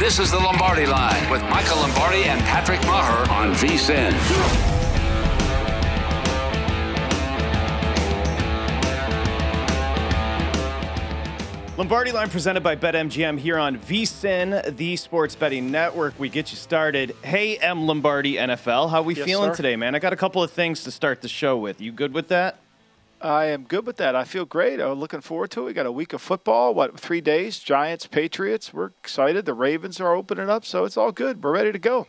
This is the Lombardi Line with Michael Lombardi and Patrick Meagher on VSIN. Lombardi Line presented by BetMGM here on VSIN, the Sports Betting Network. We get you started. Hey, M Lombardi NFL, how we Yes, feeling sir. today, man? I got a couple of things to start the show with. You good with that? I am good with that. I feel great. I'm looking forward to it. We got a week of football. What three days? Giants, Patriots. We're excited. The Ravens are opening up, so it's all good. We're ready to go.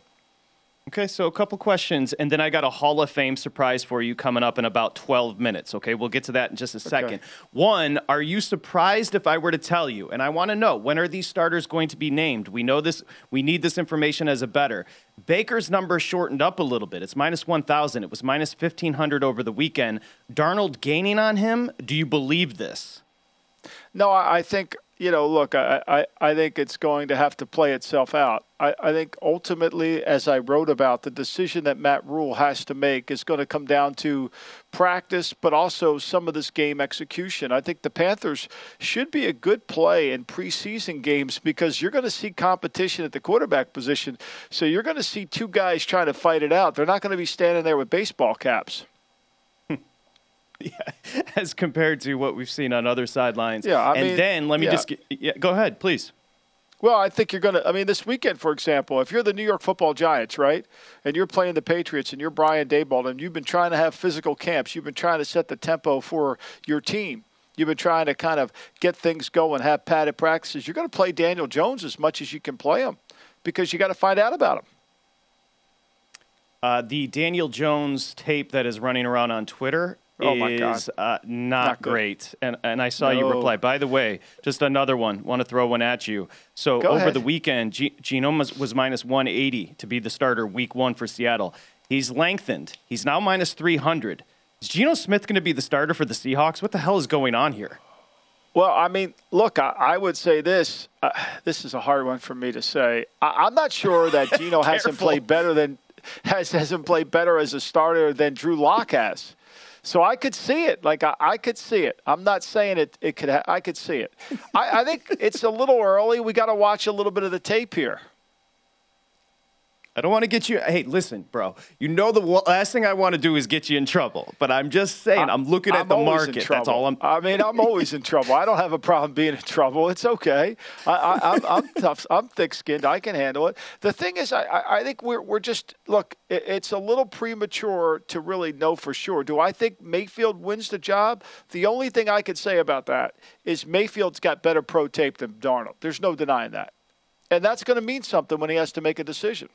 Okay, so a couple questions, and then I got a Hall of Fame surprise for you coming up in about 12 minutes. Okay, we'll get to that in just a second. One, are you surprised if I were to tell you? And I want to know when are these starters going to be named? We know this. We need this information as a better. Baker's number shortened up a little bit. It's minus 1,000. It was minus 1,500 over the weekend. Darnold gaining on him. Do you believe this? No, I, I think you know. Look, I, I, I think it's going to have to play itself out. I, I think ultimately, as I wrote about, the decision that Matt Rhule has to make is going to come down to practice, but also some of this game execution. I think the Panthers should be a good play in preseason games because you're going to see competition at the quarterback position. So you're going to see two guys trying to fight it out. They're not going to be standing there with baseball caps. as compared to what we've seen on other sidelines. Yeah, I and mean, then let me yeah. just get, yeah, go ahead, please. Well, I think you're going to. I mean, this weekend, for example, if you're the New York Football Giants, right, and you're playing the Patriots, and you're Brian Daboll, and you've been trying to have physical camps, you've been trying to set the tempo for your team. You've been trying to kind of get things going, have padded practices. You're going to play Daniel Jones as much as you can play him because you got to find out about him. Uh, the Daniel Jones tape that is running around on Twitter Oh, my God. is uh, not, Not great. And, and I saw you reply. By the way, just another one. Want to throw one at you. So Go over ahead. the weekend, G- Genome was, was minus 180 to be the starter week one for Seattle. He's lengthened. He's now minus 300. Is Geno Smith going to be the starter for the Seahawks? What the hell is going on here? Well, I mean, look, I, I would say this. Uh, this is a hard one for me to say. I, I'm not sure that Geno hasn't played better than has hasn't played better as a starter than Drew Lock has. So I could see it. Like I, I could see it. I'm not saying it. It could. Ha- I could see it. I, I think it's a little early. We got to watch a little bit of the tape here. I don't want to get you. Hey, listen, bro. You know the last thing I want to do is get you in trouble. But I'm just saying, I'm looking at I'm the market. That's all I'm. I mean, I'm always in trouble. I don't have a problem being in trouble. It's okay. I, I, I'm, I'm tough. I'm thick-skinned. I can handle it. The thing is, I, I I think we're we're just look. It, it's a little premature to really know for sure. Do I think Mayfield wins the job? The only thing I could say about that is Mayfield's got better pro tape than Darnold. There's no denying that, and that's going to mean something when he has to make a decision.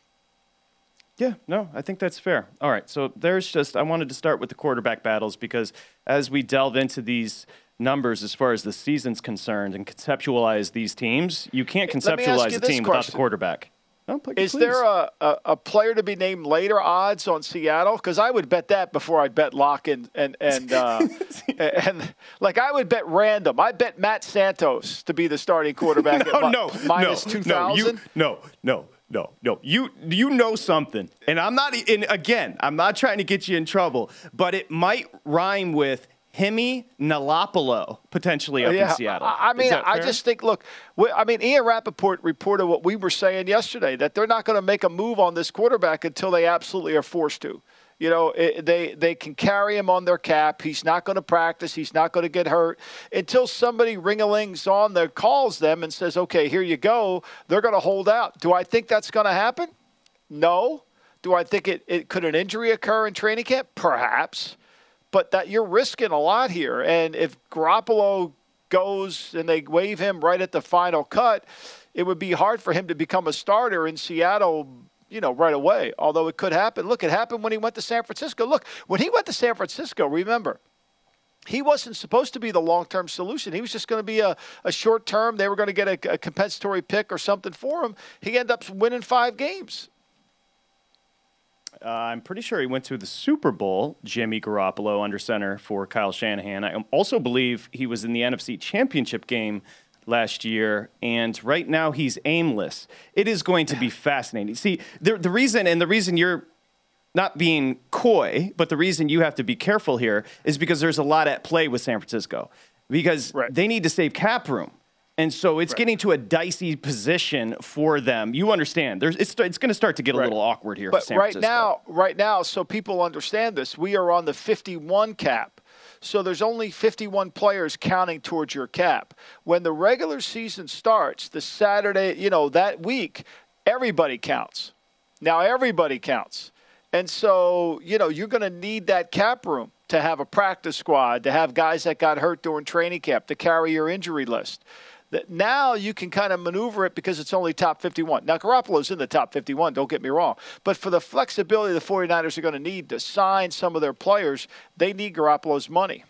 Yeah, no, I think that's fair. All right, so there's just I wanted to start with the quarterback battles because as we delve into these numbers as far as the season's concerned and conceptualize these teams, you can't Let me ask conceptualize you a this team without the quarterback. No, please. Is there a, a, a player to be named later odds on Seattle? Because I would bet that before I'd bet Lock and and and, uh, and like I would bet random. I bet Matt Santos to be the starting quarterback no, at no, minus no, two you- no, no, no, no. No. You you know something, and I'm not. And again, I'm not trying to get you in trouble, but it might rhyme with Hemi Nalopolo potentially up in Seattle. I, I mean, I just think, look, we, I mean, Ian Rapoport reported what we were saying yesterday that they're not going to make a move on this quarterback until they absolutely are forced to. You know, it, they they can carry him on their cap. He's not going to practice. He's not going to get hurt until somebody ring-a-lings on there calls them and says, "Okay, here you go." They're going to hold out. Do I think that's going to happen? No. Do I think it, it could an injury occur in training camp? Perhaps but that you're risking a lot here. And if Garoppolo goes and they waive him right at the final cut, it would be hard for him to become a starter in Seattle. You know, right away. Although it could happen. Look, it happened when he went to San Francisco. Look, when he went to San Francisco, remember, he wasn't supposed to be the long term solution. He was just going to be a, a short term. They were going to get a, a compensatory pick or something for him. He ended up winning five games. Uh, I'm pretty sure he went to the Super Bowl, Jimmy Garoppolo under center for Kyle Shanahan. I also believe he was in the NFC Championship game last year, and right now he's aimless. It is going to be fascinating. See, the, the reason, and the reason you're not being coy, but the reason you have to be careful here is because there's a lot at play with San Francisco because they need to save cap room. And so it's getting to a dicey position for them. You understand? There's, it's, it's going to start to get a little awkward here. for But San right Francisco. now, right now, so people understand this, we are on the 51 cap. So there's only 51 players counting towards your cap. When the regular season starts, the Saturday, you know, that week, everybody counts. Now everybody counts. And so, you know, you're going to need that cap room to have a practice squad, to have guys that got hurt during training camp, to carry your injury list. That now you can kind of maneuver it because it's only top 51. Now, Garoppolo's in the top 51, don't get me wrong. But for the flexibility the 49ers are going to need to sign some of their players, they need Garoppolo's money.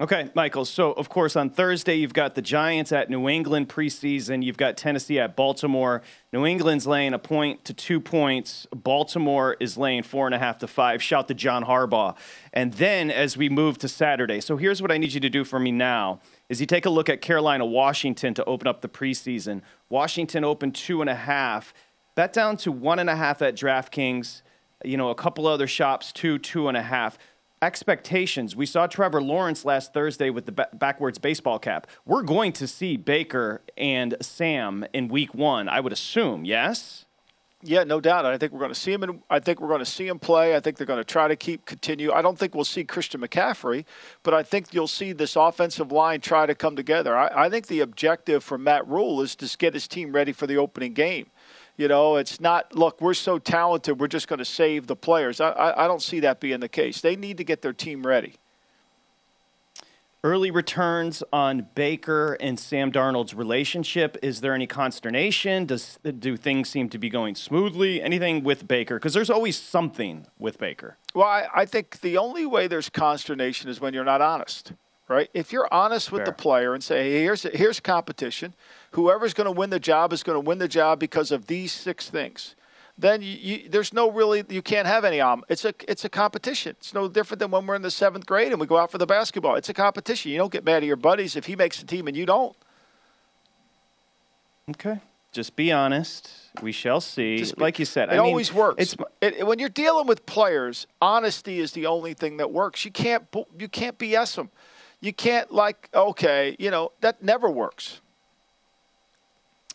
Okay, Michael. So, of course, on Thursday, you've got the Giants at New England preseason. You've got Tennessee at Baltimore. New England's laying a point to two points. Baltimore is laying four and a half to five. Shout to John Harbaugh. And then as we move to Saturday, so here's what I need you to do for me now is you take a look at Carolina, Washington to open up the preseason. Washington opened two and a half. Bet down to one and a half at DraftKings. You know, a couple other shops, two, two and a half expectations. We saw Trevor Lawrence last Thursday with the ba- backwards baseball cap. We're going to see Baker and Sam in week one, I would assume, yes? Yeah, no doubt. I think we're going to see him. I think we're going to see him play. I think they're going to try to keep continue. I don't think we'll see Christian McCaffrey, but I think you'll see this offensive line try to come together. I, I think the objective for Matt Rhule is to get his team ready for the opening game. You know, it's not look. We're so talented. We're just going to save the players. I, I, I don't see that being the case. They need to get their team ready. Early returns on Baker and Sam Darnold's relationship. Is there any consternation? Does do things seem to be going smoothly? Anything with Baker? Because there's always something with Baker. Well, I, I think the only way there's consternation is when you're not honest, right? If you're honest with Fair. the player and say, hey, here's here's competition, whoever's going to win the job is going to win the job because of these six things. Then you, you, there's no really you can't have any um. It's a it's a competition. It's no different than when we're in the seventh grade and we go out for the basketball. It's a competition. You don't get mad at your buddies if he makes the team and you don't. Okay. Just be honest. We shall see. Just be- like you said, it I mean, always works. It's It- when you're dealing with players, honesty is the only thing that works. You can't you can't BS them. You can't like okay, you know that never works.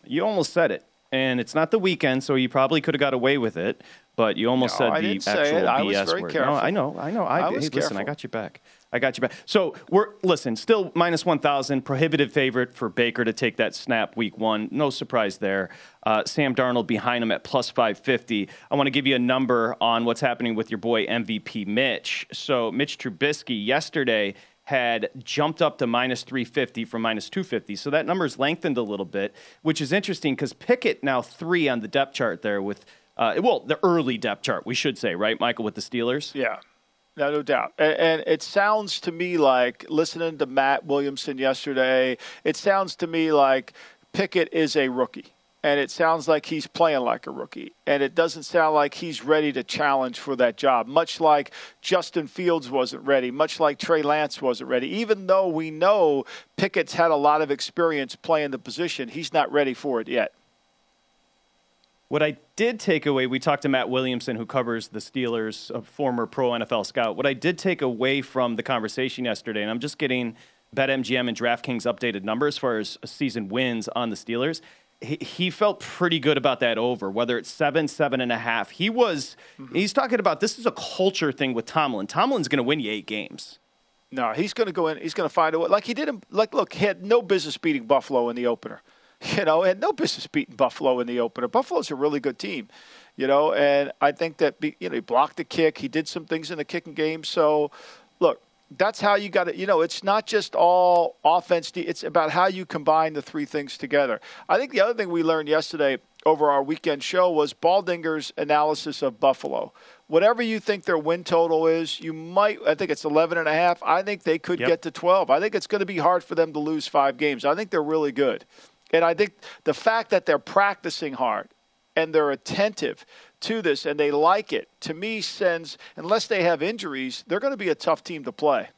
You almost said it. and it's not the weekend, so you probably could have got away with it. But you almost No, said I the actual it. I was BS very word. careful. No, I know, I know. I, I hey, listen, I got you back. I got you back. So we're listen, still minus one thousand, prohibitive favorite for Baker to take that snap week one. No surprise there. Uh, Sam Darnold behind him at plus five fifty. I want to give you a number on what's happening with your boy MVP Mitch. So Mitch Trubisky yesterday had jumped up to minus 350 from minus 250. So that number's lengthened a little bit, which is interesting because Pickett now three on the depth chart there with, uh, well, the early depth chart, we should say, right, Michael, with the Steelers? Yeah. No, no doubt. And, and it sounds to me like listening to Matt Williamson yesterday, it sounds to me like Pickett is a rookie. And it sounds like he's playing like a rookie. And it doesn't sound like he's ready to challenge for that job, much like Justin Fields wasn't ready, much like Trey Lance wasn't ready. Even though we know Pickett's had a lot of experience playing the position, he's not ready for it yet. What I did take away, we talked to Matt Williamson, who covers the Steelers, a former pro NFL scout. What I did take away from the conversation yesterday, and I'm just getting BetMGM and DraftKings updated numbers as far as season wins on the Steelers. He, he felt pretty good about that over, whether it's seven, seven and a half. He was, mm-hmm. he's talking about this is a culture thing with Tomlin. Tomlin's going to win you eight games. No, he's going to go in. He's going to find a way. Like he did. in- Like look, he had no business beating Buffalo in the opener. You know, had no business beating Buffalo in the opener. Buffalo's a really good team. You know, and I think that be, you know he blocked the kick. He did some things in the kicking game. So, that's how you got it. You know, it's not just all offense. It's about how you combine the three things together. I think the other thing we learned yesterday over our weekend show was Baldinger's analysis of Buffalo. Whatever you think their win total is, you might. I think it's 11 and a half. I think they could Yep. get to 12. I think it's going to be hard for them to lose five games. I think they're really good. And I think the fact that they're practicing hard and they're attentive to this and they like it, to me, sends, unless they have injuries, they're going to be a tough team to play.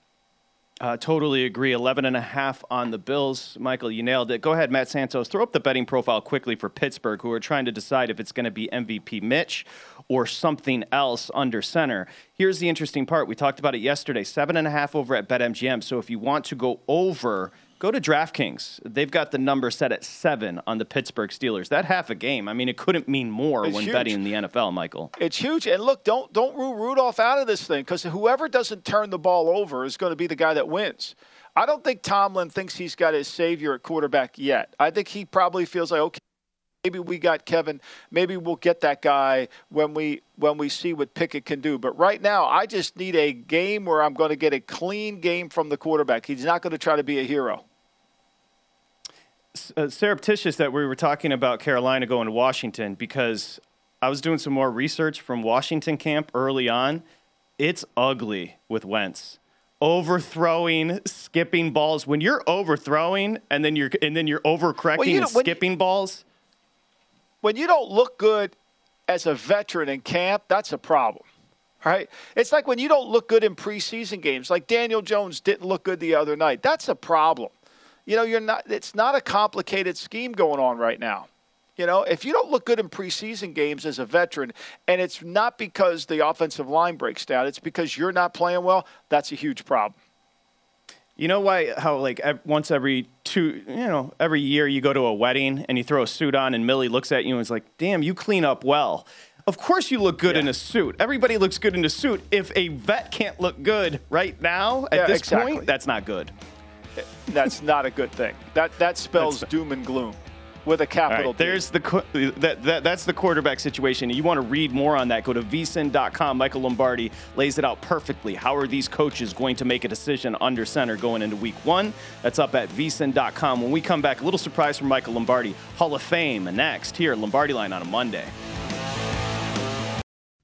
Uh, totally agree. 11 and a half on the Bills. Michael, you nailed it. Go ahead, Matt Santos. Throw up the betting profile quickly for Pittsburgh, who are trying to decide if it's going to be MVP Mitch or something else under center. Here's the interesting part. We talked about it yesterday. Seven and a half over at BetMGM. So if you want to go over, go to DraftKings. They've got the number set at seven on the Pittsburgh Steelers. That half a game. I mean, it couldn't mean more It's when huge. betting in the NFL, Michael. It's huge. And look, don't don't rule Rudolph out of this thing because whoever doesn't turn the ball over is going to be the guy that wins. I don't think Tomlin thinks he's got his savior at quarterback yet. I think he probably feels like okay. Maybe we got Kevin. Maybe we'll get that guy when we when we see what Pickett can do. But right now, I just need a game where I'm going to get a clean game from the quarterback. He's not going to try to be a hero. Uh, surreptitious that we were talking about Carolina going to Washington because I was doing some more research from Washington camp early on. It's ugly with Wentz. Overthrowing, skipping balls. When you're overthrowing and then you're and then you're overcorrecting Well, you and when you- skipping balls. when you don't look good as a veteran in camp, that's a problem. Right? It's like when you don't look good in preseason games, like Daniel Jones didn't look good the other night. That's a problem. You know, you're not it's not a complicated scheme going on right now. You know, if you don't look good in preseason games as a veteran, and it's not because the offensive line breaks down, it's because you're not playing well, that's a huge problem. You know why? How like once every two, you know, every year you go to a wedding and you throw a suit on, and Millie looks at you and is like, "Damn, you clean up well." Of course, you look good in a suit. Everybody looks good in a suit. If a vet can't look good right now at Yeah, this exactly. point, that's not good. That's not a good thing. That that spells That's- doom and gloom with a capital right, D. there's the that, that that's the quarterback situation. You want to read more on that? Go to vsin.com. Michael Lombardi lays it out perfectly. How are these coaches going to make a decision under center going into Week One? That's up at vsin.com. When we come back, a little surprise from Michael Lombardi, Hall of Fame next here at Lombardi Line on a Monday.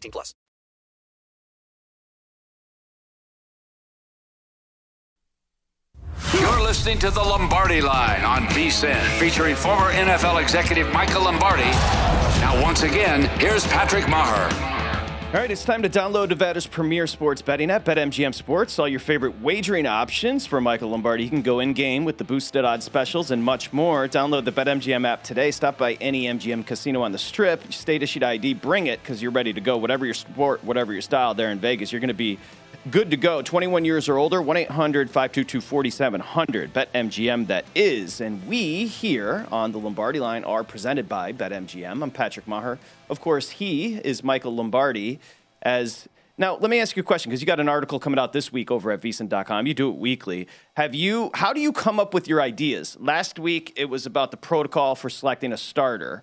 18 plus. You're listening to the Lombardi Line on VSIN, featuring former NFL executive Michael Lombardi. Now, once again, here's Patrick Meagher. All right, it's time to download Nevada's premier sports betting app, BetMGM Sports. All your favorite wagering options for Michael Lombardi. You can go in game with the boosted odds specials and much more. Download the BetMGM app today. Stop by any MGM casino on the strip. State issued ID. Bring it because you're ready to go. Whatever your sport, whatever your style there in Vegas, you're going to be good to go. 21 years or older, 1 800 522 4700. BetMGM, that is. And we here on the Lombardi line are presented by BetMGM. I'm Patrick Meagher. Of course, he is Michael Lombardi. As now, let me ask you a question because you got an article coming out this week over at vsin.com. You do it weekly. Have you? How do you come up with your ideas? Last week it was about the protocol for selecting a starter.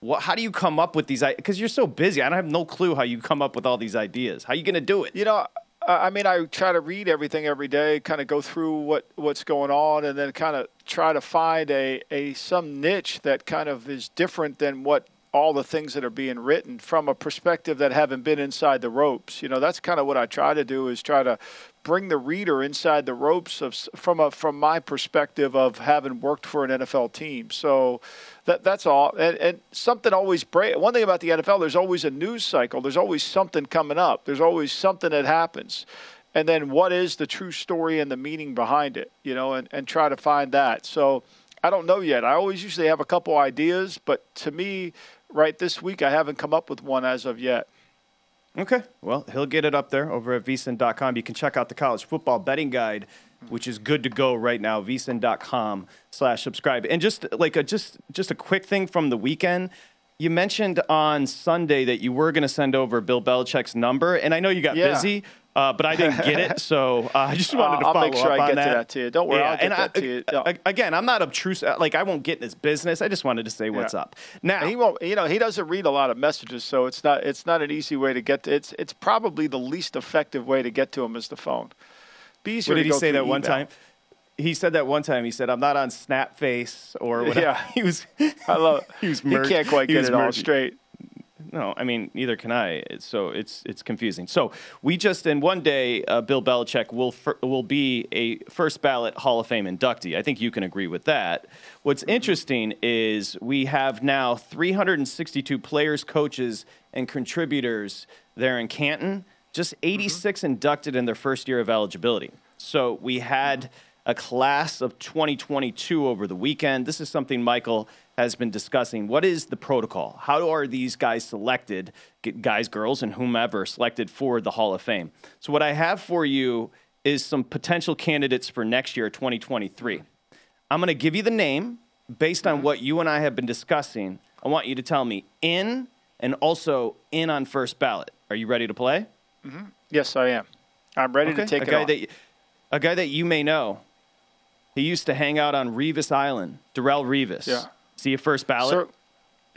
What, how do you come up with these? Because you're so busy, I don't have no clue how you come up with all these ideas. How are you going to do it? You know, I mean, I try to read everything every day, kind of go through what, what's going on, and then kind of try to find a, a some niche that kind of is different than what all the things that are being written from a perspective that haven't been inside the ropes. You know, that's kind of what I try to do is try to bring the reader inside the ropes of from a from my perspective of having worked for an NFL team. So that that's all. And, and something always break. One thing about the NFL, there's always a news cycle. There's always something coming up. There's always something that happens. And then what is the true story and the meaning behind it? You know, and, and try to find that. So I don't know yet. I always usually have a couple ideas, but to me, right this week, I haven't come up with one as of yet. Okay. Well, he'll get it up there over at vsin.com. You can check out the college football betting guide, which is good to go right now. vsin.com slash subscribe. And just like a just just a quick thing from the weekend. You mentioned on Sunday that you were going to send over Bill Belichick's number, and I know you got Yeah. busy, uh, but I didn't get it, so uh, I just wanted to I'll follow make sure up I on get that. to that to you. Don't worry, Yeah, I'll get and that I, to you. No. Again, I'm not obtrusive. Like I won't get in his business. I just wanted to say what's Yeah. up. Now he won't. You know, he doesn't read a lot of messages, so it's not. It's not an easy way to get. To, it's. It's probably the least effective way to get to him is the phone. Be easier What to did he say that one email. time? He said that one time. He said, "I'm not on Snapface or whatever." Yeah. he was. I love. He was. He can't quite he get it all straight. No, I mean neither can I. So it's it's confusing. So we just in one day, uh, Bill Belichick will fir- will be a first ballot Hall of Fame inductee. I think you can agree with that. What's interesting is we have now 362 players, coaches, and contributors there in Canton. Just mm-hmm. 86 inducted in their first year of eligibility. So we had a class of 2022 over the weekend. This is something Michael has been discussing. What is the protocol? How are these guys selected, guys, girls, and whomever selected for the Hall of Fame? So, what I have for you is some potential candidates for next year, 2023. I'm going to give you the name based on mm-hmm. what you and I have been discussing. I want you to tell me in and also in on first ballot. Are you ready to play? Mm-hmm. Yes, I am. I'm ready Okay. to take a it guy on. that a guy that you may know. He used to hang out on Revis Island. Darrelle Revis. Yeah. See a first ballot.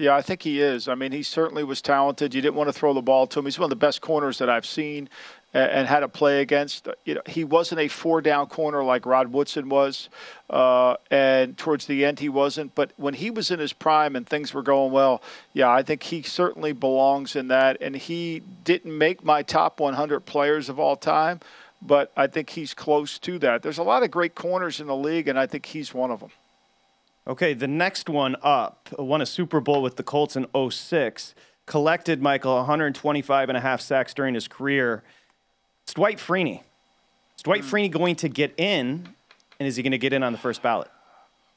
Yeah, I think he is. I mean, he certainly was talented. You didn't want to throw the ball to him. He's one of the best corners that I've seen and had to play against. You know, he wasn't a four-down corner like Rod Woodson was, uh, and towards the end he wasn't. But when he was in his prime and things were going well, yeah, I think he certainly belongs in that. And he didn't make my top 100 players of all time, but I think he's close to that. There's a lot of great corners in the league, and I think he's one of them. Okay, the next one up won a Super Bowl with the Colts in 06. Collected, Michael, 125 and a half sacks during his career. It's Dwight Freeney. Is Dwight hmm. Freeney going to get in, and is he going to get in on the first ballot?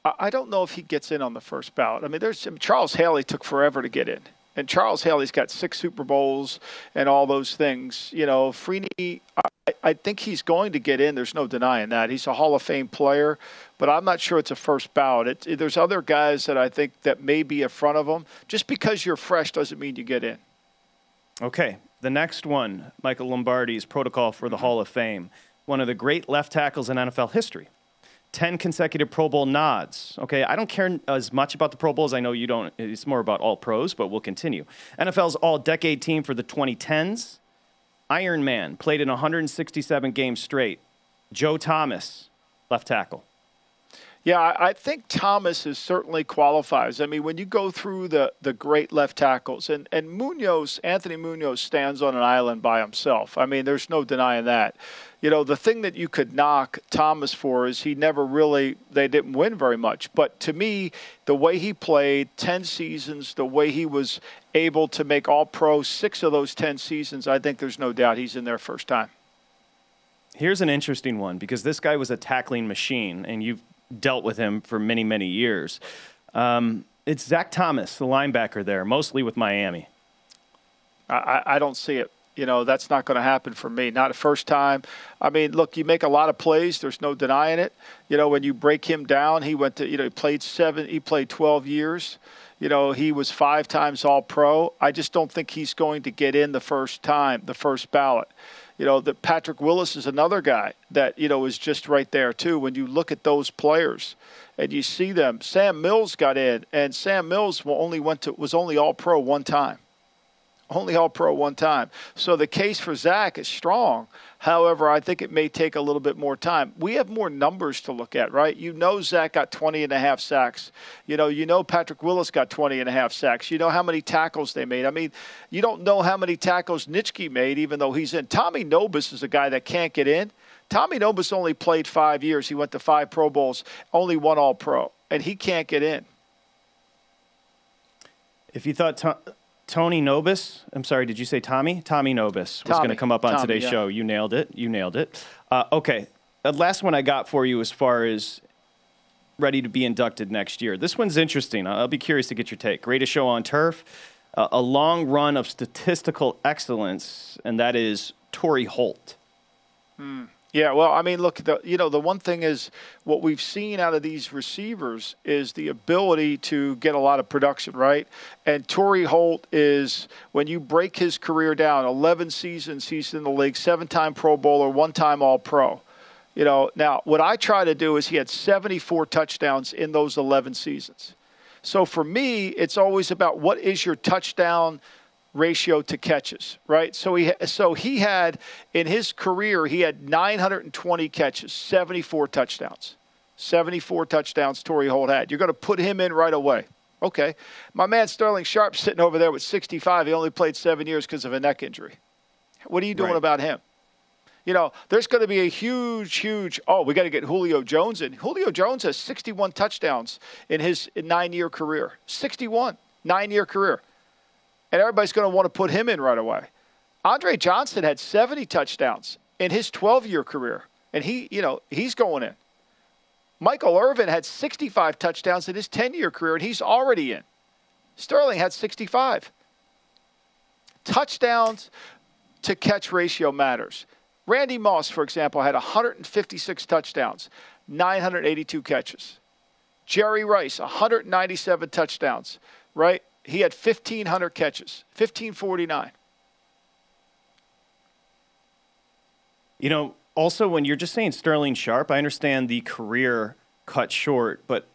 I I don't know if he gets in on the first ballot. I mean, there's Charles Haley took forever to get in, and Charles Haley's got six Super Bowls and all those things. You know, Freeney, I, I think he's going to get in. There's no denying that. He's a Hall of Fame player, but I'm not sure it's a first ballot. It, it- there's other guys that I think that may be in front of him. Just because you're fresh doesn't mean you get in. Okay, the next one, Michael Lombardi's protocol for the Hall of Fame. One of the great left tackles in NFL history. 10 consecutive Pro Bowl nods. Okay, I don't care as much about the Pro Bowls. I know you don't. It's more about all pros, but we'll continue. NFL's all decade team for the 2010s. Iron Man played in 167 games straight. Joe Thomas, left tackle. Yeah, I I think Thomas is certainly qualifies. I mean, when you go through the, the great left tackles, and, and Munoz, Anthony Munoz stands on an island by himself. I mean, there's no denying that. You know, the thing that you could knock Thomas for is he never really, they didn't win very much. But to me, the way he played 10 seasons, the way he was able to make all pro six of those 10 seasons, I think there's no doubt he's in there first time. Here's an interesting one because this guy was a tackling machine, and you've dealt with him for many, many years. Um, it's Zach Thomas, the linebacker there, mostly with Miami. I, I I don't see it. You know, that's not going to happen for me. Not the first time. I mean, look, you make a lot of plays. There's no denying it. You know, when you break him down, he went to, you know, he played seven, he played 12 years. You know, he was five times all pro. I just don't think he's going to get in the first time, the first ballot. You know, that Patrick Willis is another guy that, you know, is just right there too. When you look at those players and you see them, Sam Mills got in and Sam Mills only went to, was only all pro one time. Only All Pro one time. So the case for Zach is strong. However, I think it may take a little bit more time. We have more numbers to look at, right? You know Zach got 20 and a half sacks. You know, you know Patrick Willis got 20 and a half sacks. You know how many tackles they made. I mean, you don't know how many tackles Nitschke made, even though he's in. Tommy Nobis is a guy that can't get in. Tommy Nobis only played five years. He went to five Pro Bowls, only one All Pro, and he can't get in. If you thought to- Tony Nobis, I'm sorry, did you say Tommy? Tommy Nobis was going to come up on Tommy, today's yeah. show. You nailed it. You nailed it. Uh, okay, the last one I got for you as far as ready to be inducted next year. This one's interesting. I'll be curious to get your take. Greatest show on turf, uh, a long run of statistical excellence, and that is Torry Holt. Yeah, well, I mean, look, the, you know, the one thing is what we've seen out of these receivers is the ability to get a lot of production, right? And Torry Holt is, when you break his career down, 11 seasons he's in the league, seven time Pro Bowler, one time All Pro. You know, now what I try to do is he had 74 touchdowns in those 11 seasons. So for me, it's always about what is your touchdown ratio to catches, right? So he so he had in his career he had 920 catches, 74 touchdowns. 74 touchdowns Torry Holt had. You're going to put him in right away. Okay. My man Sterling Sharpe sitting over there with 65. He only played 7 years because of a neck injury. What are you doing Right. about him? You know, there's going to be a huge, huge. Oh, we got to get Julio Jones in. Julio Jones has 61 touchdowns in his nine-year career. 61, nine-year career, and everybody's going to want to put him in right away. Andre Johnson had 70 touchdowns in his 12-year career, and he, you know, he's going in. Michael Irvin had 65 touchdowns in his 10-year career, and he's already in. Sterling had 65. Touchdowns to catch ratio matters. Randy Moss, for example, had 156 touchdowns, 982 catches. Jerry Rice, 197 touchdowns, right? He had 1,500 catches, 1,549. You know, also when you're just saying Sterling Sharpe, I understand the career cut short, but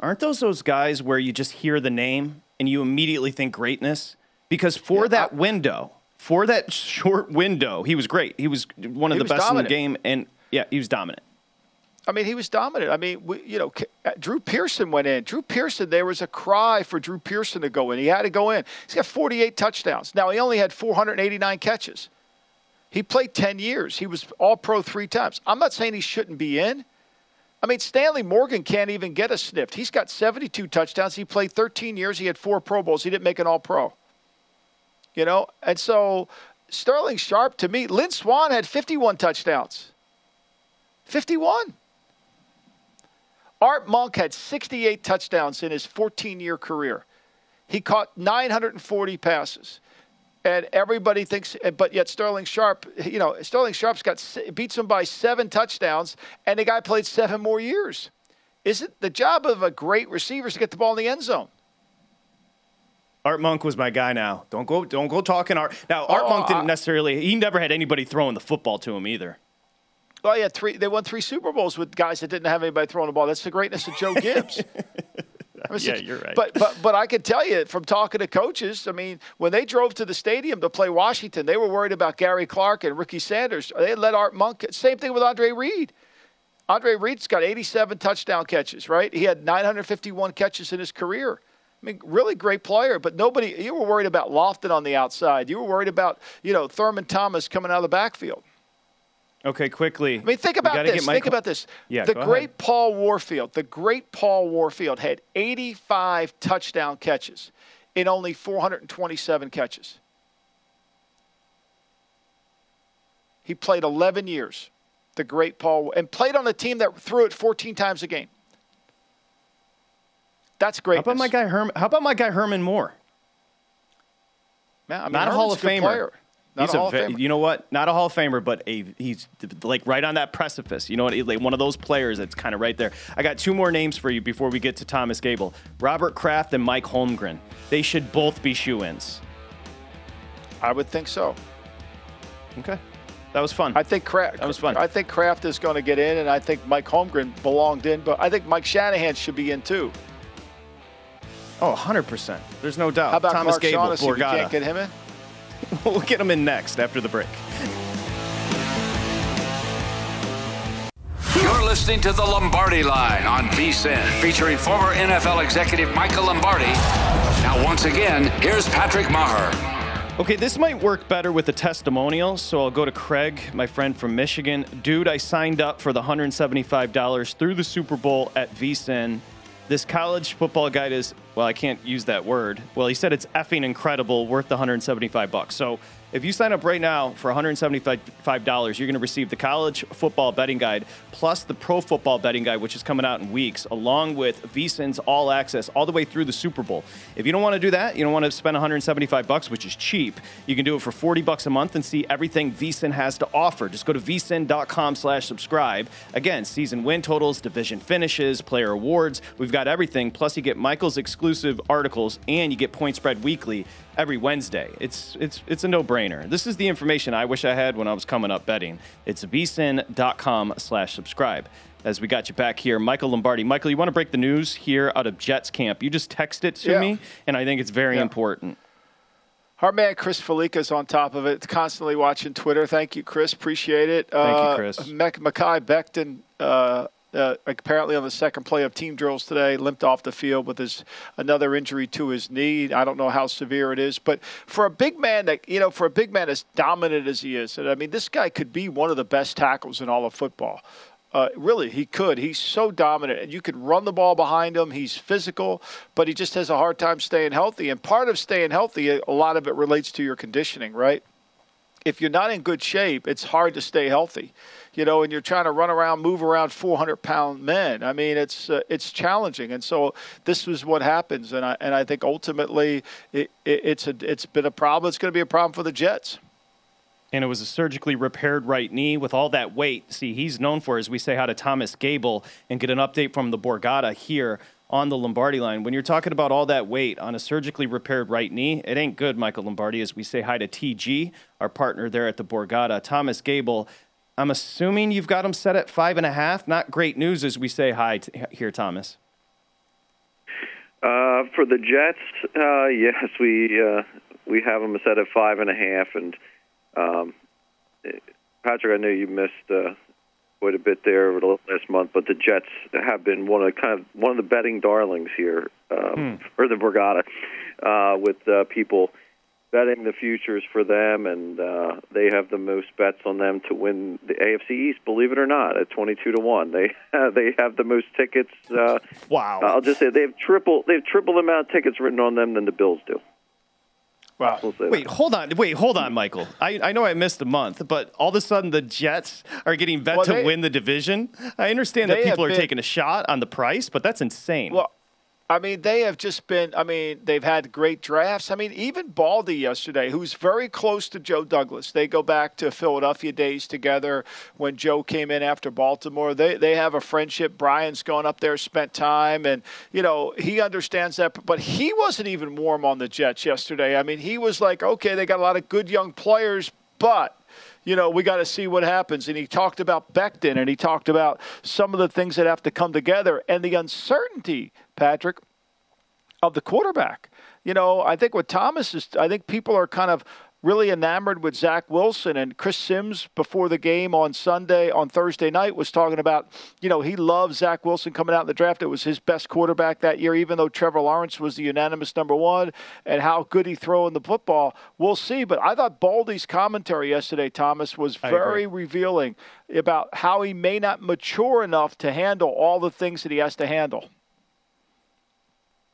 aren't those those guys where you just hear the name and you immediately think greatness? Because for that window, for that short window, he was great. He was one of He the best dominant. in the game, and yeah, he was dominant. I mean, he was dominant. I mean, we, you know, uh, Drew Pearson went in. Drew Pearson, there was a cry for Drew Pearson to go in. He had to go in. He's got 48 touchdowns. Now, he only had 489 catches. He played 10 years. He was all pro three times. I'm not saying he shouldn't be in. I mean, Stanley Morgan can't even get a sniff. He's got 72 touchdowns. He played 13 years. He had four Pro Bowls. He didn't make an all pro. You know, and so Sterling Sharpe, to me, Lynn Swann had 51 touchdowns. 51. Art Monk had 68 touchdowns in his 14 year career. He caught 940 passes. And everybody thinks, but yet Sterling Sharpe, you know, Sterling Sharpe's got beats him by seven touchdowns, and the guy played seven more years. Isn't the job of a great receiver to get the ball in the end zone? Art Monk was my guy. Now, don't go, don't go talking Art. Now, Art Oh, Monk didn't oh, I- necessarily. He never had anybody throwing the football to him either. Well, yeah, three. They won three Super Bowls with guys that didn't have anybody throwing the ball. That's the greatness of Joe Gibbs. I mean, Yeah, you're right. But but but I can tell you from talking to coaches. I mean, when they drove to the stadium to play Washington, they were worried about Gary Clark and Ricky Sanders. They let Art Monk. Same thing with Andre Reed. Andre Reed's got 87 touchdown catches. Right? He had 951 catches in his career. I mean, really great player, but nobody. You were worried about Lofton on the outside. You were worried about you know Thurman Thomas coming out of the backfield. Okay, quickly. I mean, think about this. Think about this. Yeah, the great ahead. Paul Warfield, the great Paul Warfield had 85 touchdown catches in only 427 catches. He played 11 years. The great Paul and played on a team that threw it 14 times a game. That's great. How about my guy Herman? How about my guy Herman Moore? I mean, Not a Hall of a good Famer. player. Not he's a Famer. You know what? Not a Hall of Famer, but a he's like right on that precipice. You know what? Like one of those players that's kind of right there. I got two more names for you before we get to Thomas Gable. Robert Kraft and Mike Holmgren. They should both be shoe-ins. I would think so. Okay. That was fun. I think Kraft. That was fun. I think Kraft is going to get in, and I think Mike Holmgren belonged in, but I think Mike Shanahan should be in too. Oh, 100%. There's no doubt. How about Thomas Mark Gable, Shaughnessy? You can't get him in. we'll get them in next after the break. You're listening to the Lombardi Line on VSIN, featuring former NFL executive Michael Lombardi. Now, once again, here's Patrick Meagher. Okay, this might work better with the testimonial, so I'll go to Craig, my friend from Michigan. Dude, I signed up for the $175 through the Super Bowl at VSIN. This college football guide is, well, I can't use that word. Well, he said it's effing incredible, worth the 175 bucks. So if you sign up right now for $175, you're going to receive the college football betting guide plus the pro football betting guide, which is coming out in weeks, along with VSIN's all access all the way through the Super Bowl. If you don't want to do that, you don't want to spend 175 bucks, which is cheap. You can do it for 40 bucks a month and see everything VSIN has to offer. Just go to vsin.com slash subscribe. Again, season win totals, division finishes, player awards. We've got everything. Plus, you get Michael's exclusive articles and you get Point Spread Weekly every Wednesday. It's it's it's a no-brainer. This is the information I wish I had when I was coming up betting. It's vsin.com slash subscribe. As we got you back here, Michael Lombardi. Michael, you want to break the news here out of Jets camp? You just text it to Yeah. me, and I think it's very Yeah. important. Our man Chris Felica's on top of it, constantly watching Twitter. Thank you, Chris. Appreciate it. Thank you, Uh, Chris. Mac- Mekhi Becton, uh, uh, apparently on the second play of team drills today, limped off the field with his another injury to his knee. I don't know how severe it is, but for a big man that you know, for a big man as dominant as he is, and I mean, this guy could be one of the best tackles in all of football. Uh, really, he could. He's so dominant, and you could run the ball behind him. He's physical, but he just has a hard time staying healthy. And part of staying healthy, a lot of it relates to your conditioning, right? If you're not in good shape, it's hard to stay healthy, you know. And you're trying to run around, move around 400 pound men. I mean, it's uh, it's challenging. And so this was what happens. And I and I think ultimately it, it, it's a it's been a problem. It's going to be a problem for the Jets. and it was a surgically repaired right knee with all that weight. See, he's known for, as we say hi to Thomas Gable and get an update from the Borgata here on the Lombardi line. When you're talking about all that weight on a surgically repaired right knee, it ain't good, Michael Lombardi, as we say hi to TG, our partner there at the Borgata. Thomas Gable, I'm assuming you've got him set at five and a half. Not great news as we say hi to, here, Thomas. Uh, for the Jets, uh, yes, we uh, we have them set at five and a half. And um, Patrick, I know you missed uh, quite a bit there over the last month, but the Jets have been one of kind of one of the betting darlings here, um, or the Borgata, uh, with uh, people betting the futures for them, and uh, they have the most bets on them to win the AFC East. Believe it or not, at twenty-two to one, they they have the most tickets. Uh, wow! I'll just say they have triple they have triple the amount of tickets written on them than the Bills do. Wow. We'll say Wait, hold on. Wait, hold on, Michael. I, I know I missed a month, but all of a sudden the Jets are getting bet Well, to they- win the division. I understand that people are been- taking a shot on the price, but that's insane. Well, I mean, they have just been. I mean, they've had great drafts. I mean, even Baldy yesterday, who's very close to Joe Douglas. They go back to Philadelphia days together when Joe came in after Baltimore. They they have a friendship. Brian's gone up there, spent time, and you know he understands that. But he wasn't even warm on the Jets yesterday. I mean, he was like, okay, they got a lot of good young players, but you know, we got to see what happens. And he talked about Becton and he talked about some of the things that have to come together and the uncertainty, Patrick, of the quarterback. You know, I think what Thomas is, I think people are kind of really enamored with Zach Wilson and Chris Sims before the game on Sunday, on Thursday night, was talking about, you know, he loves Zach Wilson coming out in the draft. It was his best quarterback that year, even though Trevor Lawrence was the unanimous number one, and how good he throwing the football. We'll see. But I thought Baldy's commentary yesterday, Thomas, was very revealing about how he may not mature enough to handle all the things that he has to handle.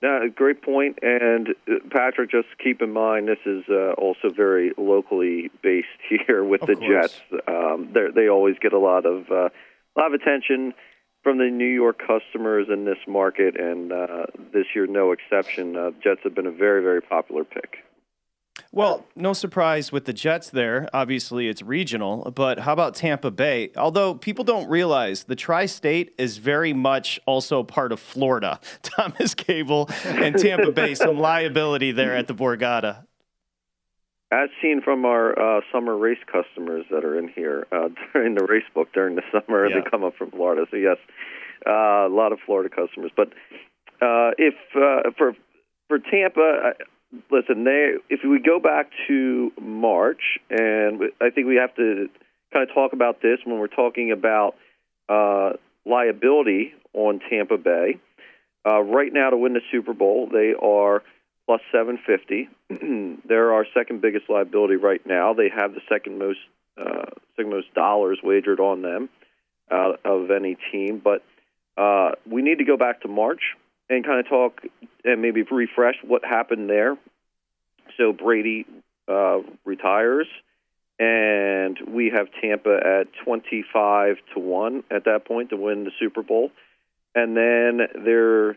No, great point. And uh, Patrick, just keep in mind this is uh, also very locally based here with Of the course. Jets. Um, they're- always get a lot of uh, a lot of attention from the New York customers in this market, and uh, this year no exception. Uh, Jets have been a very very popular pick. Well, no surprise with the Jets there. Obviously, it's regional, but how about Tampa Bay? Although people don't realize the tri state is very much also part of Florida. Thomas Gable and Tampa Bay, some liability there at the Borgata. As seen from our uh, summer race customers that are in here uh, during the race book during the summer, Yeah. they come up from Florida. So yes, uh, a lot of Florida customers. But uh, if uh, for for Tampa, listen, they if we go back to March, and I think we have to kind of talk about this when we're talking about uh, liability on Tampa Bay. Uh, right now, to win the Super Bowl, they are plus 750. They're our second biggest liability right now. They have the second most uh, second most dollars wagered on them out of any team. But uh, we need to go back to March and kind of talk and maybe refresh what happened there. So Brady uh, retires, and we have Tampa at 25 to 1 at that point to win the Super Bowl. And then there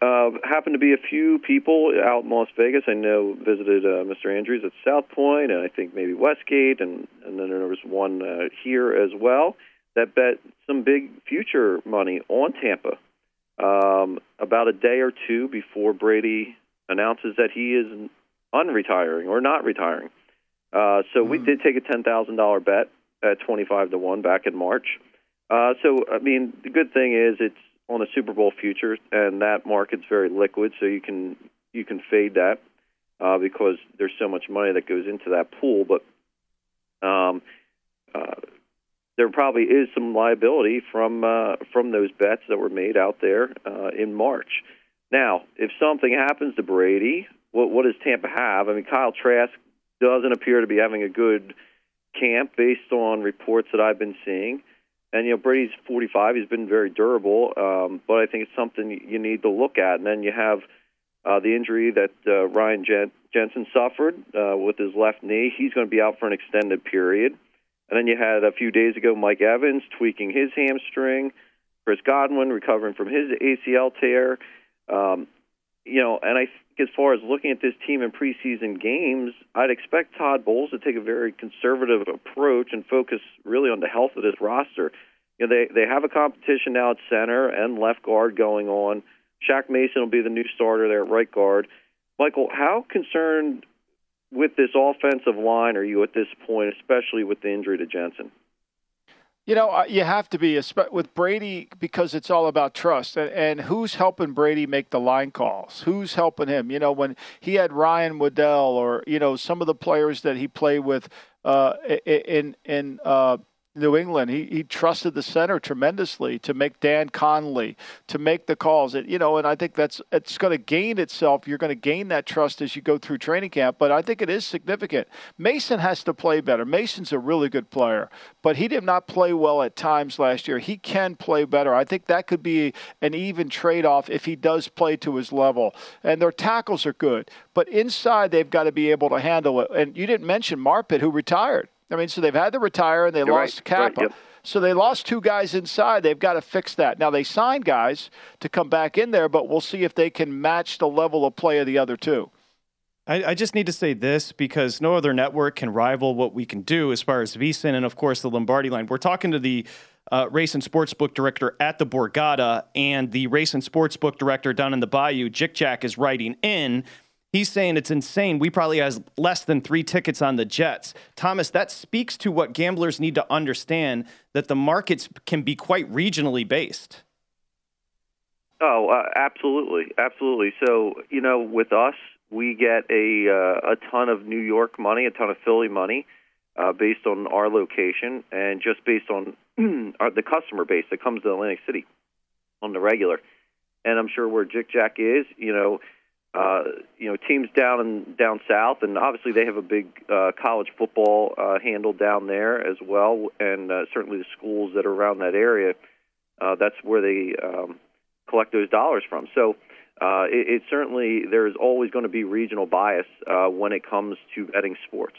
uh, happened to be a few people out in Las Vegas. I know visited uh, Mr. Andrews at South Point, and I think maybe Westgate, and, and then there was one uh, here as well that bet some big future money on Tampa um, about a day or two before Brady announces that he is unretiring or not retiring. Uh, so mm. we did take a ten thousand dollar bet at twenty five to one back in March. Uh, so I mean, the good thing is it's on a Super Bowl future, and that market's very liquid, so you can you can fade that uh, because there's so much money that goes into that pool. But um, uh, there probably is some liability from uh, from those bets that were made out there uh, in March. Now, if something happens to Brady, what what does Tampa have? I mean, Kyle Trask doesn't appear to be having a good camp based on reports that I've been seeing. And you know Brady's 45; he's been very durable, um, but I think it's something you need to look at. And then you have uh, the injury that uh, Ryan Jen- Jensen suffered uh, with his left knee. He's going to be out for an extended period. And then you had a few days ago Mike Evans tweaking his hamstring, Chris Godwin recovering from his ACL tear. Um, you know, and I think as far as looking at this team in preseason games, I'd expect Todd Bowles to take a very conservative approach and focus really on the health of this roster. You know, they they have a competition now at center and left guard going on. Shaq Mason will be the new starter there at right guard. Michael, how concerned with this offensive line are you at this point, especially with the injury to Jensen? You know, uh, you have to be with Brady because it's all about trust. And, who's helping Brady make the line calls? Who's helping him? You know, when he had Ryan Wendell or you know some of the players that he played with uh, in in uh, New England. He, he trusted the center tremendously to make Dan Connolly to make the calls. It, you know, and I think that's it's going to gain itself. You're going to gain that trust as you go through training camp. But I think it is significant. Mason has to play better. Mason's a really good player, but he did not play well at times last year. He can play better. I think that could be an even trade-off if he does play to his level. And their tackles are good, but inside they've got to be able to handle it. And you didn't mention Marpet, who retired. I mean, so they've had to retire and they You're lost right. Cappa. Right, yep. So they lost two guys inside. They've got to fix that. Now they signed guys to come back in there, but we'll see if they can match the level of play of the other two. I, I just need to say this because no other network can rival what we can do as far as VSIN and, of course, the Lombardi line. We're talking to the uh, race and sportsbook director at the Borgata, and the race and sportsbook director down in the Bayou, Jick Jack, is writing in He's saying it's insane. We probably has less than three tickets on the Jets. Thomas, that speaks to what gamblers need to understand that the markets can be quite regionally based. Oh, uh, absolutely, absolutely. So you know, with us, we get a uh, a ton of New York money, a ton of Philly money, uh, based on our location and just based on our, the customer base that comes to Atlantic City on the regular. And I'm sure where Jick Jack is, you know uh, you know teams down and down south, and obviously they have a big uh, college football uh, handle down there as well, and uh, certainly the schools that are around that area. Uh, that's where they um, collect those dollars from. So uh, it, it certainly there is always going to be regional bias uh, when it comes to betting sports.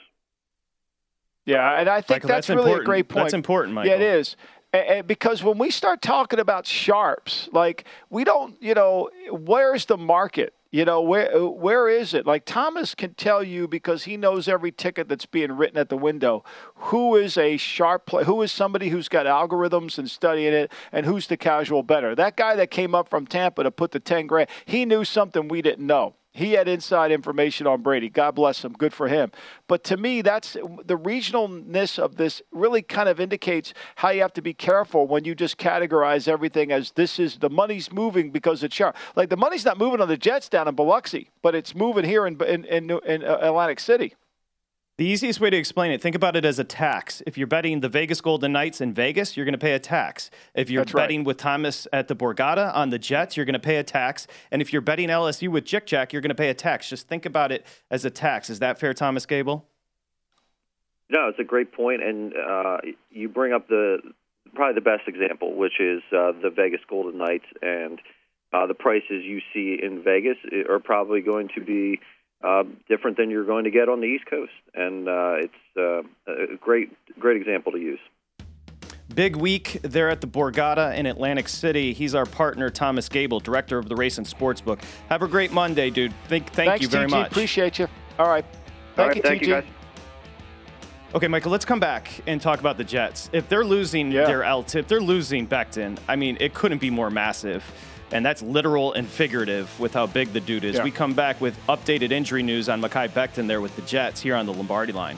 Yeah, and I think Michael, that's, that's really important. a great point. That's important, Michael. Yeah, it is. And because when we start talking about sharps, like we don't, you know, where's the market? You know, where where is it? Like Thomas can tell you because he knows every ticket that's being written at the window. Who is a sharp play? Who is somebody who's got algorithms and studying it, and who's the casual better? That guy that came up from Tampa to put the ten grand, he knew something we didn't know. He had inside information on Brady. God bless him. Good for him. But to me, that's the regionalness of this really kind of indicates how you have to be careful when you just categorize everything as this is the money's moving because it's sharp. Like the money's not moving on the Jets down in Biloxi, but it's moving here in in, in, in uh, Atlantic City. The easiest way to explain it, think about it as a tax. If you're betting the Vegas Golden Knights in Vegas, you're going to pay a tax. If you're That's right. betting with Thomas at the Borgata on the Jets, you're going to pay a tax. And if you're betting LSU with Jick Jack, you're going to pay a tax. Just think about it as a tax. Is that fair, Thomas Gable? No, it's a great point, and uh, you bring up the probably the best example, which is uh, the Vegas Golden Knights, and uh, the prices you see in Vegas are probably going to be uh, different than you're going to get on the East Coast, and uh, it's uh, a great great example to use. Big week there at the Borgata in Atlantic City. He's our partner, Thomas Gable, director of the Race and Sportsbook. Have a great Monday, dude. Thank, thank Thanks, you very TG. much. Appreciate you. All right. Thank All right, you, thank TG. you, guys. Okay, Michael, let's come back and talk about the Jets. If they're losing Yeah. their L tip, they're losing Becton. I mean, it couldn't be more massive. And that's literal and figurative with how big the dude is. Yeah. We come back with updated injury news on Mekhi Becton there with the Jets here on the Lombardi line.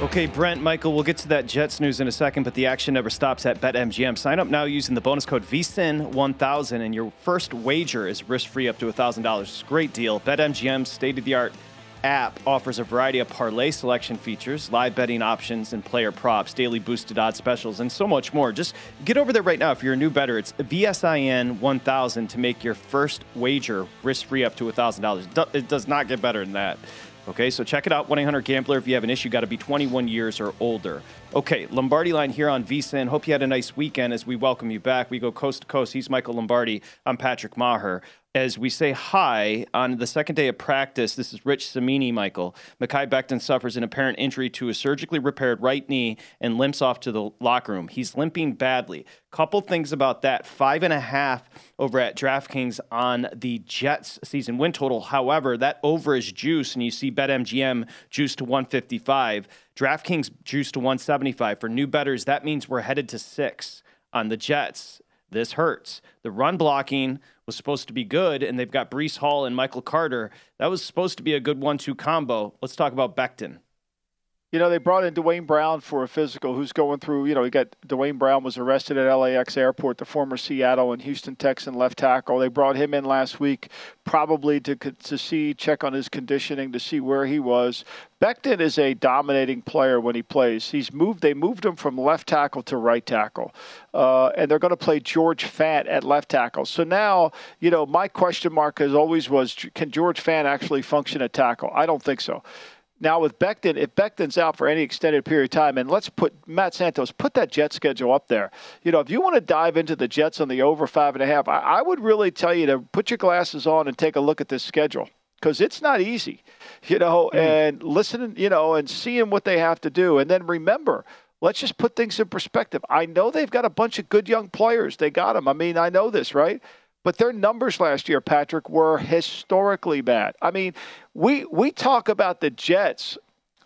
Okay, Brent, Michael, we'll get to that Jets news in a second, but the action never stops at BetMGM. Sign up now using the bonus code VSIN1000, and your first wager is risk free up to $1,000. It's a great deal. BetMGM's state of the art app offers a variety of parlay selection features, live betting options, and player props, daily boosted odds specials, and so much more. Just get over there right now if you're a new better. It's VSIN1000 to make your first wager risk free up to $1,000. It does not get better than that. Okay, so check it out, 1 800 Gambler. If you have an issue, got to be 21 years or older. Okay, Lombardi line here on VSIN. Hope you had a nice weekend as we welcome you back. We go coast to coast. He's Michael Lombardi. I'm Patrick Meagher. As we say hi on the second day of practice, this is Rich Cimini, Michael. Mekhi Becton suffers an apparent injury to a surgically repaired right knee and limps off to the locker room. He's limping badly. Couple things about that. Five and a half over at DraftKings on the Jets season win total. However, that over is juice, and you see BetMGM juice to 155. DraftKings juice to 175. For new betters, that means we're headed to six on the Jets. This hurts. The run blocking was supposed to be good, and they've got Breece Hall and Michael Carter. That was supposed to be a good one two combo. Let's talk about Becton. You know, they brought in Duane Brown for a physical who's going through, you know, he got Duane Brown was arrested at LAX airport, the former Seattle and Houston Texan left tackle. They brought him in last week probably to to see check on his conditioning to see where he was. Becton is a dominating player when he plays. He's moved they moved him from left tackle to right tackle. Uh, and they're going to play George Fant at left tackle. So now, you know, my question mark as always was can George Fant actually function at tackle? I don't think so. Now with Becton, if Becton's out for any extended period of time, and let's put Matt Santos, put that Jet schedule up there. You know, if you want to dive into the Jets on the over five and a half, I, I would really tell you to put your glasses on and take a look at this schedule because it's not easy. You know, hmm. and listening, you know, and seeing what they have to do, and then remember. Let's just put things in perspective. I know they've got a bunch of good young players. They got them. I mean, I know this, right? But their numbers last year, Patrick, were historically bad. I mean, we we talk about the Jets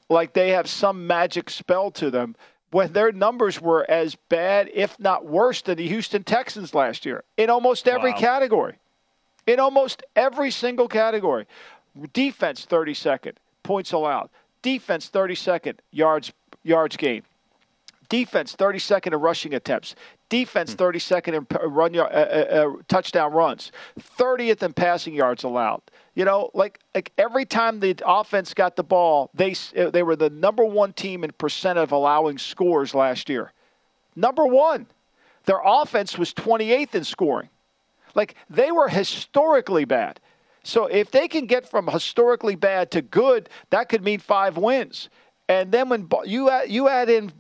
like they have some magic spell to them when their numbers were as bad, if not worse, than the Houston Texans last year in almost every Wow. category. In almost every single category. Defense 32nd, points allowed. Defense 32nd, yards yards gained. Defense 32nd in rushing attempts. Defense 32nd in run yard, uh, uh, uh, touchdown runs. 30th in passing yards allowed. You know, like like every time the offense got the ball, they uh, they were the number one team in percent of allowing scores last year. Number one. Their offense was 28th in scoring. Like they were historically bad. So if they can get from historically bad to good, that could mean five wins. And then when you add, you add in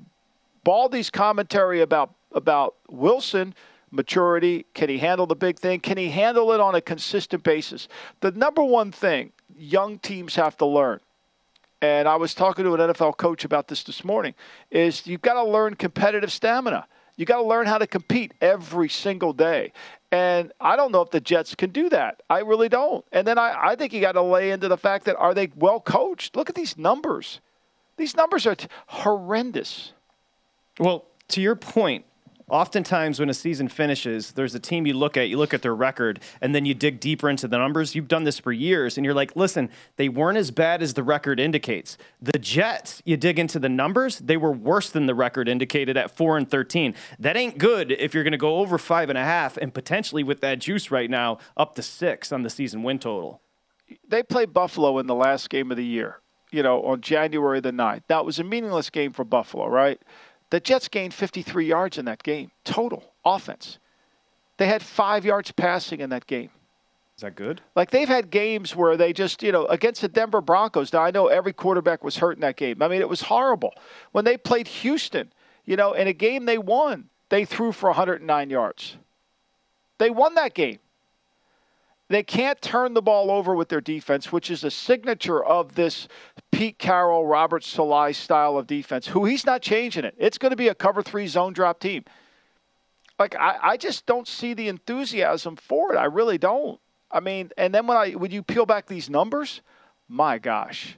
Baldy's commentary about about Wilson maturity, can he handle the big thing? Can he handle it on a consistent basis? The number one thing young teams have to learn and I was talking to an NFL coach about this this morning, is you've got to learn competitive stamina. You got to learn how to compete every single day. And I don't know if the Jets can do that. I really don't. And then I, I think you got to lay into the fact that are they well coached? Look at these numbers. These numbers are t- horrendous. Well, to your point, oftentimes when a season finishes, there's a team you look at, you look at their record, and then you dig deeper into the numbers. You've done this for years, and you're like, listen, they weren't as bad as the record indicates. The Jets, you dig into the numbers, they were worse than the record indicated at four and thirteen. That ain't good if you're going to go over five and a half, and potentially with that juice right now, up to six on the season win total. They played Buffalo in the last game of the year, you know, on January the 9th. That was a meaningless game for Buffalo, right? The Jets gained 53 yards in that game, total offense. They had five yards passing in that game. Is that good? Like they've had games where they just, you know, against the Denver Broncos. Now I know every quarterback was hurt in that game. I mean, it was horrible. When they played Houston, you know, in a game they won, they threw for 109 yards. They won that game. They can't turn the ball over with their defense, which is a signature of this Pete Carroll, Robert Saleh style of defense, who he's not changing it. It's going to be a cover three zone drop team. Like, I, I just don't see the enthusiasm for it. I really don't. I mean, and then when I when you peel back these numbers, my gosh.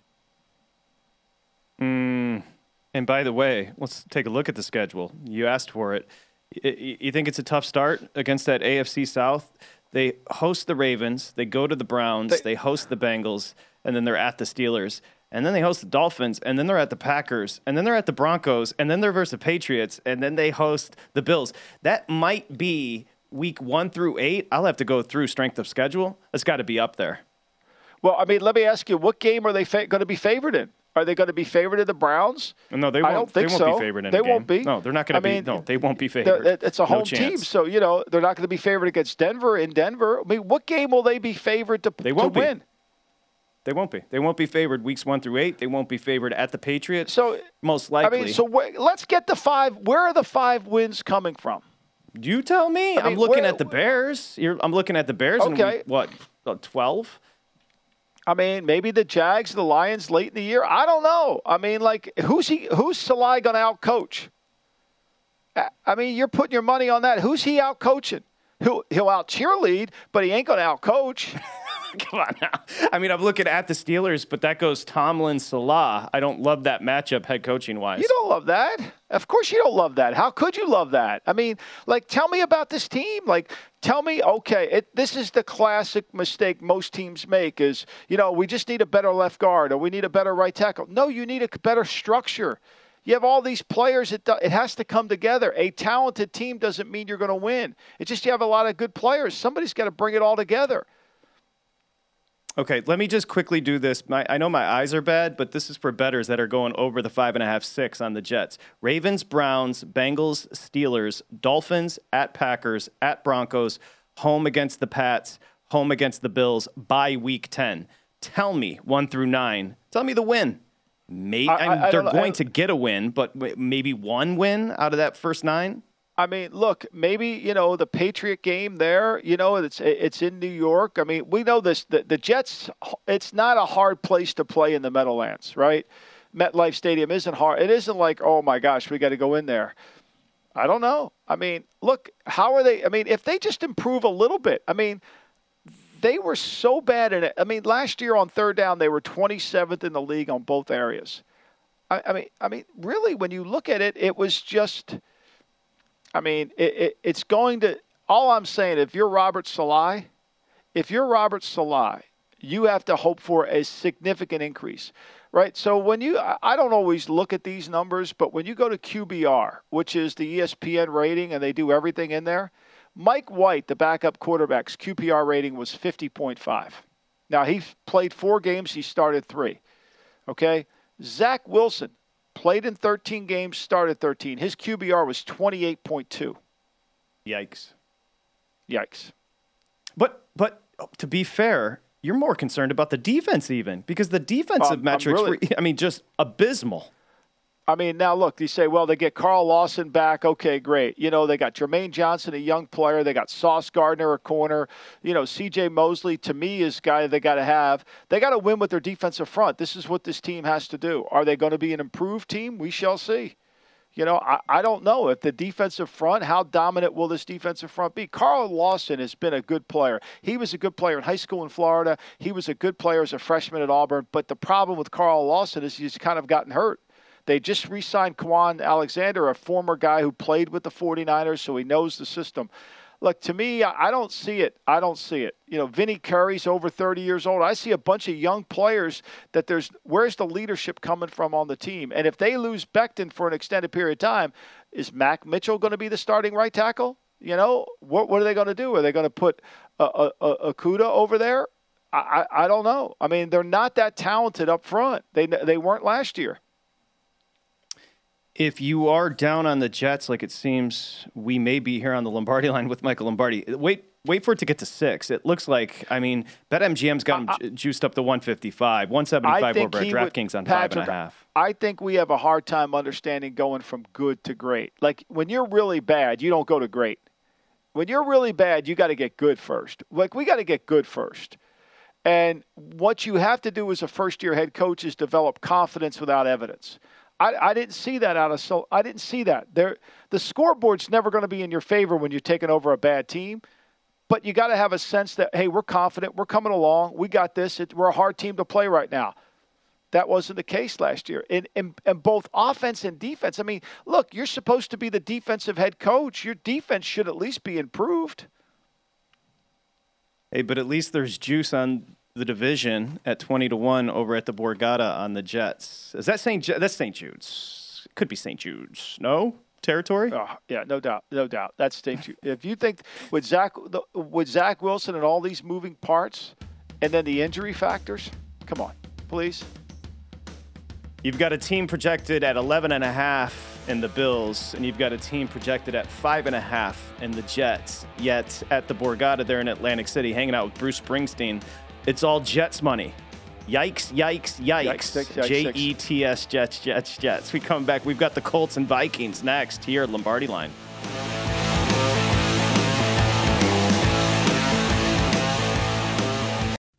Mm. And by the way, let's take a look at the schedule. You asked for it. You think it's a tough start against that AFC South? They host the Ravens, they go to the Browns, they, they host the Bengals, and then they're at the Steelers. And then they host the Dolphins, and then they're at the Packers, and then they're at the Broncos, and then they're versus the Patriots, and then they host the Bills. That might be week one through eight. I'll have to go through strength of schedule. It's got to be up there. Well, I mean, let me ask you, what game are they fa- going to be favored in? Are they going to be favored in the Browns? No, they won't. I don't think they won't so. be favored in They won't be. No, they're not going I to be. mean, No, they won't be favored. It's a No home team, so you know they're not going to be favored against Denver in Denver. I mean, what game will they be favored to, They won't to be. win? They won't be. They won't be favored weeks one through eight. They won't be favored at the Patriots. So most likely. I mean, so wh- let's get the five. Where are the five wins coming from? You tell me. I mean, I'm looking where- at the Bears. You're, I'm looking at the Bears. in Okay. week, what? Twelve. I mean, maybe the Jags, the Lions late in the year. I don't know. I mean, like, who's he? Who's Saleh going to out coach? I mean, you're putting your money on that. Who's he out coaching? He'll he'll out cheerlead, but he ain't going to out coach. Come on now. I mean, I'm looking at the Steelers, but that goes Tomlin, Saleh. I don't love that matchup head coaching wise. You don't love that. Of course you don't love that. How could you love that? I mean, like, tell me about this team. Like, tell me, okay, it, this is the classic mistake most teams make is, you know, we just need a better left guard or we need a better right tackle. No, you need a better structure. You have all these players. It, it has to come together. A talented team doesn't mean you're going to win. It's just you have a lot of good players. Somebody's got to bring it all together. Okay, let me just quickly do this. My, I know my eyes are bad, but this is for betters that are going over the five and a half, six on the Jets. Ravens, Browns, Bengals, Steelers, Dolphins, at Packers, at Broncos, home against the Pats, home against the Bills by week 10. Tell me one through nine. Tell me the win. Maybe I- I- I they're don't- going I- to get a win, but maybe one win out of that first nine. I mean, look, maybe you know the Patriot game there. You know, it's it's in New York. I mean, we know this. The, the Jets. It's not a hard place to play in the Meadowlands, right? MetLife Stadium isn't hard. It isn't like, oh my gosh, we got to go in there. I don't know. I mean, look, how are they? I mean, if they just improve a little bit, I mean, they were so bad in it. I mean, last year on third down, they were 27th in the league on both areas. I, I mean, I mean, really, when you look at it, it was just. I mean, it, it, it's going to. All I'm saying, if you're Robert Saleh, if you're Robert Saleh, you have to hope for a significant increase, right? So when you, I don't always look at these numbers, but when you go to QBR, which is the ESPN rating, and they do everything in there, Mike White, the backup quarterback's QBR rating was 50.5. Now he played four games, he started three. Okay, Zach Wilson played in 13 games, started 13. His QBR was 28.2. Yikes. Yikes. But but to be fair, you're more concerned about the defense even because the defensive Um, metrics really- were I mean just abysmal. I mean, now look, you say, well, they get Carl Lawson back. Okay, great. You know, they got Jermaine Johnson, a young player. They got Sauce Gardner, a corner. You know, CJ Mosley, to me, is guy they got to have. They got to win with their defensive front. This is what this team has to do. Are they going to be an improved team? We shall see. You know, I, I don't know if the defensive front, how dominant will this defensive front be? Carl Lawson has been a good player. He was a good player in high school in Florida. He was a good player as a freshman at Auburn. But the problem with Carl Lawson is he's kind of gotten hurt. They just re signed Kwon Alexander, a former guy who played with the 49ers, so he knows the system. Look, to me, I don't see it. I don't see it. You know, Vinny Curry's over 30 years old. I see a bunch of young players that there's where's the leadership coming from on the team? And if they lose Becton for an extended period of time, is Max Mitchell going to be the starting right tackle? You know, what what are they going to do? Are they going to put uh, uh, uh, a, a, a Okudah over there? I, I, I don't know. I mean, they're not that talented up front. They they weren't last year if you are down on the Jets, like it seems we may be here on the Lombardi line with Michael Lombardi, wait wait for it to get to six. It looks like, I mean, BetMGM's got him juiced up to 155, 175 over at DraftKings on Patrick, five and a half. I think we have a hard time understanding going from good to great. Like when you're really bad, you don't go to great. When you're really bad, you got to get good first. Like we got to get good first. And what you have to do as a first year head coach is develop confidence without evidence. I, I didn't see that out of so I didn't see that. There the scoreboard's never going to be in your favor when you're taking over a bad team. But you got to have a sense that hey, we're confident, we're coming along, we got this. It, we're a hard team to play right now. That wasn't the case last year. In, in, both offense and defense. I mean, look, you're supposed to be the defensive head coach. Your defense should at least be improved. Hey, but at least there's juice on the division at 20 to 1 over at the Borgata on the Jets. Is that St. that's St. Jude's? Could be St. Jude's. No? Territory? Oh, yeah, no doubt. No doubt. That's St. Jude. if you think with Zach with Zach Wilson and all these moving parts and then the injury factors, come on, please. You've got a team projected at 11 and a half in the Bills, and you've got a team projected at five and a half in the Jets. Yet at the Borgata there in Atlantic City, hanging out with Bruce Springsteen, it's all Jets money. Yikes, yikes, yikes. J E T S, Jets, Jets, Jets. We come back. We've got the Colts and Vikings next here at Lombardi Line.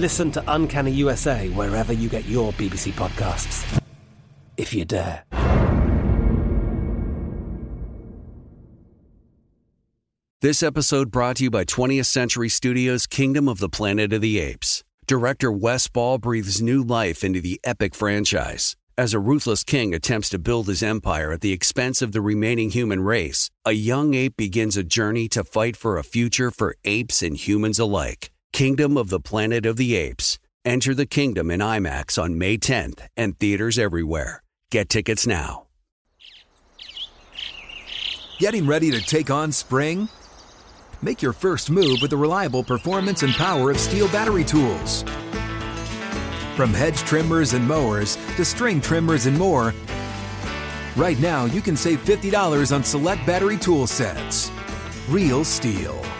Listen to Uncanny USA wherever you get your BBC podcasts. If you dare. This episode brought to you by 20th Century Studios' Kingdom of the Planet of the Apes. Director Wes Ball breathes new life into the epic franchise. As a ruthless king attempts to build his empire at the expense of the remaining human race, a young ape begins a journey to fight for a future for apes and humans alike. Kingdom of the Planet of the Apes. Enter the kingdom in IMAX on May 10th and theaters everywhere. Get tickets now. Getting ready to take on spring? Make your first move with the reliable performance and power of STIHL battery tools. From hedge trimmers and mowers to string trimmers and more, right now you can save $50 on select battery tool sets. Real STIHL.